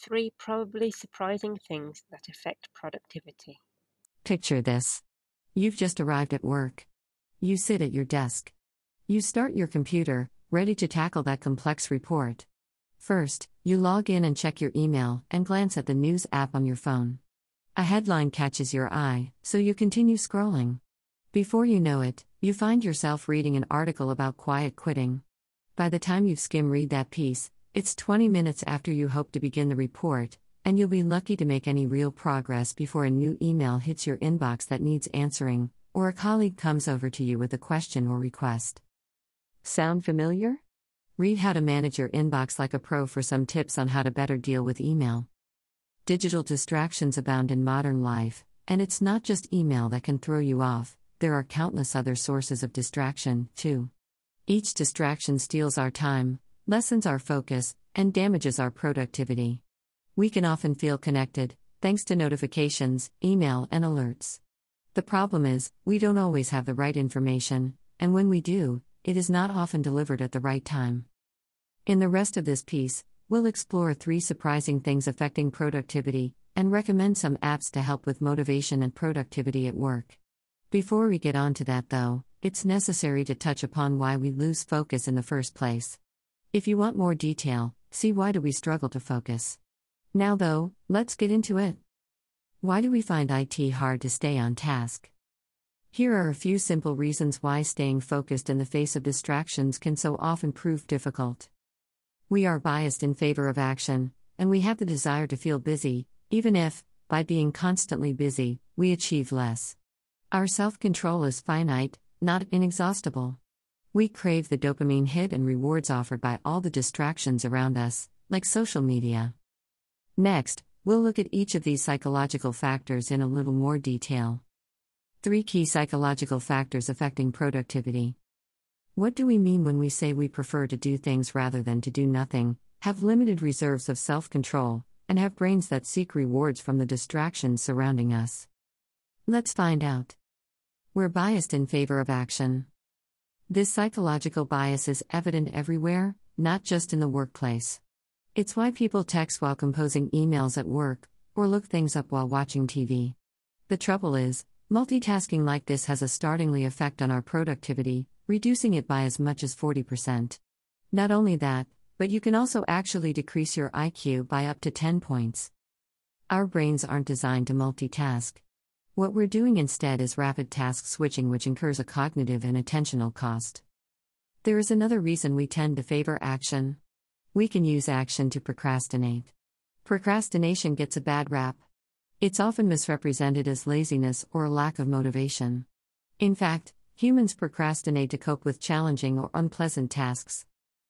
Three probably surprising things that affect productivity. Picture this. You've just arrived at work. You sit at your desk. You start your computer, ready to tackle that complex report. First, you log in and check your email and glance at the news app on your phone. A headline catches your eye, so you continue scrolling. Before you know it, you find yourself reading an article about quiet quitting. By the time you've skimmed read that piece, it's 20 minutes after you hope to begin the report, and you'll be lucky to make any real progress before a new email hits your inbox that needs answering, or a colleague comes over to you with a question or request. Sound familiar? Read How to Manage Your Inbox Like a Pro for some tips on how to better deal with email. Digital distractions abound in modern life, and it's not just email that can throw you off, there are countless other sources of distraction, too. Each distraction steals our time, lessens our focus, and damages our productivity. We can often feel connected, thanks to notifications, email, and alerts. The problem is, we don't always have the right information, and when we do, it is not often delivered at the right time. In the rest of this piece, we'll explore three surprising things affecting productivity and recommend some apps to help with motivation and productivity at work. Before we get on to that, though, it's necessary to touch upon why we lose focus in the first place. If you want more detail, see why do we struggle to focus. Now though, let's get into it. Why do we find IT hard to stay on task? Here are a few simple reasons why staying focused in the face of distractions can so often prove difficult. We are biased in favor of action, and we have the desire to feel busy, even if, by being constantly busy, we achieve less. Our self control is finite, not inexhaustible. We crave the dopamine hit and rewards offered by all the distractions around us, like social media. Next, we'll look at each of these psychological factors in a little more detail. Three key psychological factors affecting productivity. What do we mean when we say we prefer to do things rather than to do nothing, have limited reserves of self control, and have brains that seek rewards from the distractions surrounding us? Let's find out. We're biased in favor of action. This psychological bias is evident everywhere, not just in the workplace. It's why people text while composing emails at work, or look things up while watching TV. The trouble is, multitasking like this has a startlingly effect on our productivity, reducing it by as much as 40%. Not only that, but you can also actually decrease your IQ by up to 10 points. Our brains aren't designed to multitask. What we're doing instead is rapid task switching, which incurs a cognitive and attentional cost. There is another reason we tend to favor action. We can use action to procrastinate. Procrastination gets a bad rap. It's often misrepresented as laziness or a lack of motivation. In fact, humans procrastinate to cope with challenging or unpleasant tasks.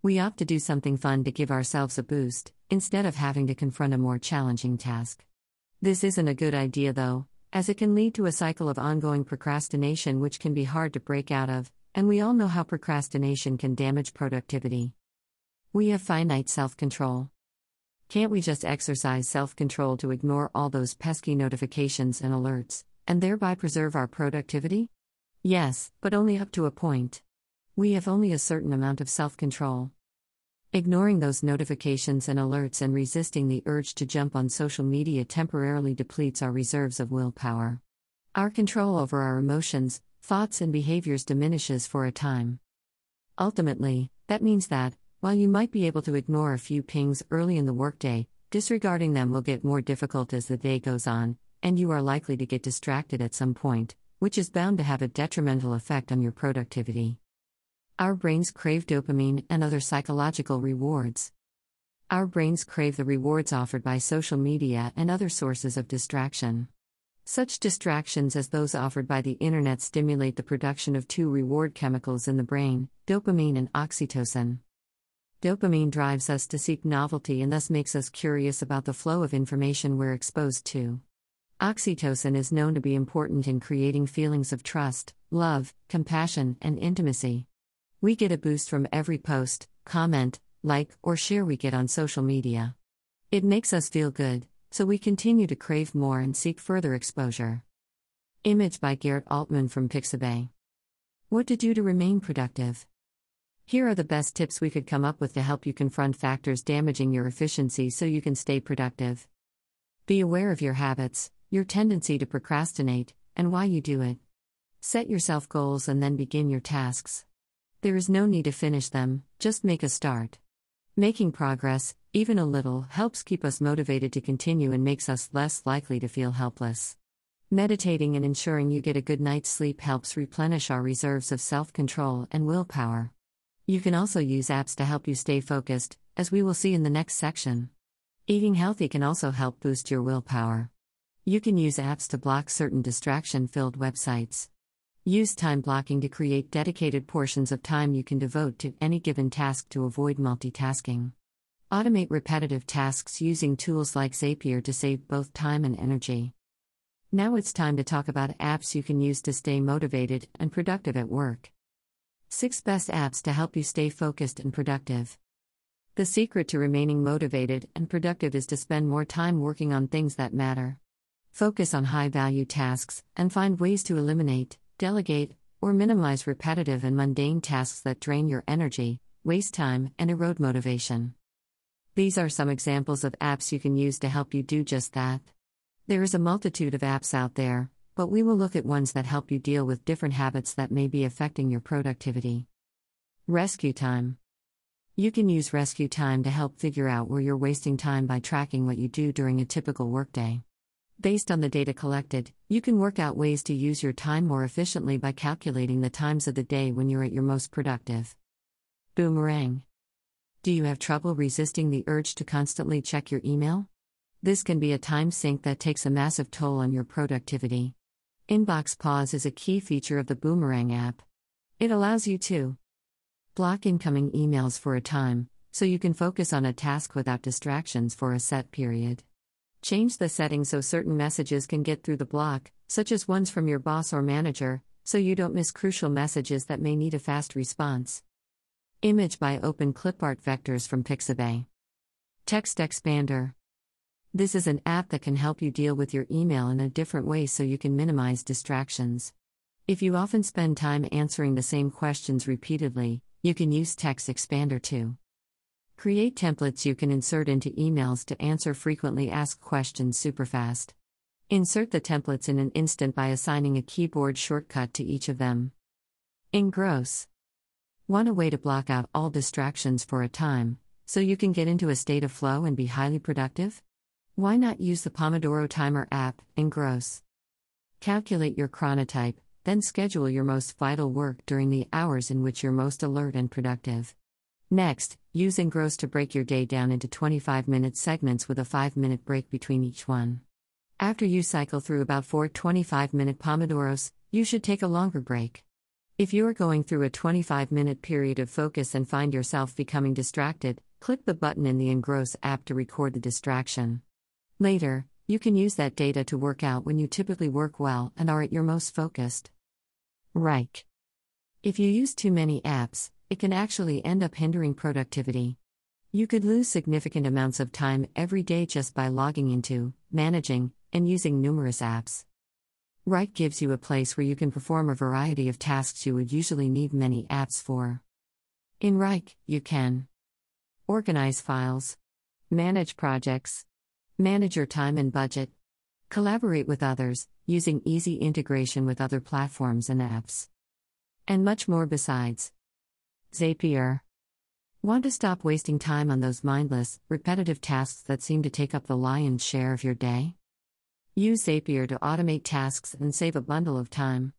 We opt to do something fun to give ourselves a boost, instead of having to confront a more challenging task. This isn't a good idea, though, as it can lead to a cycle of ongoing procrastination which can be hard to break out of, and we all know how procrastination can damage productivity. We have finite self control. Can't we just exercise self control to ignore all those pesky notifications and alerts, and thereby preserve our productivity? Yes, but only up to a point. We have only a certain amount of self control. Ignoring those notifications and alerts and resisting the urge to jump on social media temporarily depletes our reserves of willpower. Our control over our emotions, thoughts, and behaviors diminishes for a time. Ultimately, that means that, while you might be able to ignore a few pings early in the workday, disregarding them will get more difficult as the day goes on, and you are likely to get distracted at some point, which is bound to have a detrimental effect on your productivity. Our brains crave dopamine and other psychological rewards. Our brains crave the rewards offered by social media and other sources of distraction. Such distractions as those offered by the internet stimulate the production of two reward chemicals in the brain dopamine and oxytocin. Dopamine drives us to seek novelty and thus makes us curious about the flow of information we're exposed to. Oxytocin is known to be important in creating feelings of trust, love, compassion, and intimacy. We get a boost from every post, comment, like, or share we get on social media. It makes us feel good, so we continue to crave more and seek further exposure. Image by Garrett Altman from Pixabay. What to do to remain productive. Here are the best tips we could come up with to help you confront factors damaging your efficiency so you can stay productive. Be aware of your habits, your tendency to procrastinate, and why you do it. Set yourself goals and then begin your tasks. There is no need to finish them, just make a start. Making progress, even a little, helps keep us motivated to continue and makes us less likely to feel helpless. Meditating and ensuring you get a good night's sleep helps replenish our reserves of self control and willpower. You can also use apps to help you stay focused, as we will see in the next section. Eating healthy can also help boost your willpower. You can use apps to block certain distraction filled websites. Use time blocking to create dedicated portions of time you can devote to any given task to avoid multitasking. Automate repetitive tasks using tools like Zapier to save both time and energy. Now it's time to talk about apps you can use to stay motivated and productive at work. 6 Best Apps to Help You Stay Focused and Productive. The secret to remaining motivated and productive is to spend more time working on things that matter. Focus on high value tasks and find ways to eliminate, delegate, or minimize repetitive and mundane tasks that drain your energy, waste time, and erode motivation. These are some examples of apps you can use to help you do just that. There is a multitude of apps out there, but we will look at ones that help you deal with different habits that may be affecting your productivity. Rescue Time You can use Rescue Time to help figure out where you're wasting time by tracking what you do during a typical workday. Based on the data collected, you can work out ways to use your time more efficiently by calculating the times of the day when you're at your most productive. Boomerang Do you have trouble resisting the urge to constantly check your email? This can be a time sink that takes a massive toll on your productivity. Inbox Pause is a key feature of the Boomerang app. It allows you to block incoming emails for a time, so you can focus on a task without distractions for a set period. Change the settings so certain messages can get through the block, such as ones from your boss or manager, so you don't miss crucial messages that may need a fast response. Image by Open Clipart Vectors from Pixabay. Text Expander. This is an app that can help you deal with your email in a different way so you can minimize distractions. If you often spend time answering the same questions repeatedly, you can use Text Expander too. Create templates you can insert into emails to answer frequently asked questions superfast. Insert the templates in an instant by assigning a keyboard shortcut to each of them. Engross. Want a way to block out all distractions for a time, so you can get into a state of flow and be highly productive? Why not use the Pomodoro Timer app, Engross? Calculate your chronotype, then schedule your most vital work during the hours in which you're most alert and productive. Next, use Engross to break your day down into 25 minute segments with a 5 minute break between each one. After you cycle through about four 25 minute Pomodoros, you should take a longer break. If you are going through a 25 minute period of focus and find yourself becoming distracted, click the button in the Engross app to record the distraction. Later, you can use that data to work out when you typically work well and are at your most focused. Wrike. If you use too many apps, it can actually end up hindering productivity. You could lose significant amounts of time every day just by logging into, managing, and using numerous apps. Wrike gives you a place where you can perform a variety of tasks you would usually need many apps for. In Wrike, you can organize files, manage projects, Manage your time and budget. Collaborate with others, using easy integration with other platforms and apps. And much more besides. Zapier. Want to stop wasting time on those mindless, repetitive tasks that seem to take up the lion's share of your day? Use Zapier to automate tasks and save a bundle of time.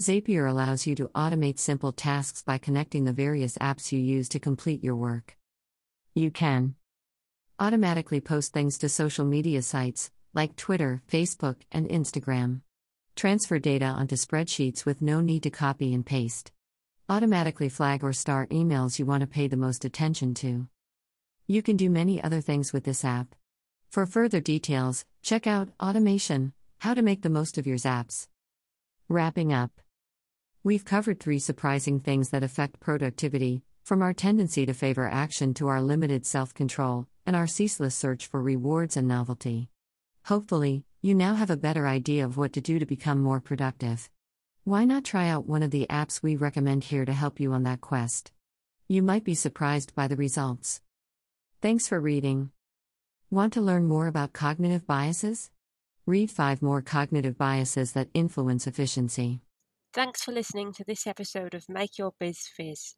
Zapier allows you to automate simple tasks by connecting the various apps you use to complete your work. You can Automatically post things to social media sites, like Twitter, Facebook, and Instagram. Transfer data onto spreadsheets with no need to copy and paste. Automatically flag or star emails you want to pay the most attention to. You can do many other things with this app. For further details, check out Automation How to Make the Most of Your Zaps. Wrapping up. We've covered three surprising things that affect productivity, from our tendency to favor action to our limited self control, and our ceaseless search for rewards and novelty. Hopefully, you now have a better idea of what to do to become more productive. Why not try out one of the apps we recommend here to help you on that quest? You might be surprised by the results. Thanks for reading. Want to learn more about cognitive biases? Read 5 more cognitive biases that influence efficiency. Thanks for listening to this episode of Make Your Biz Fizz.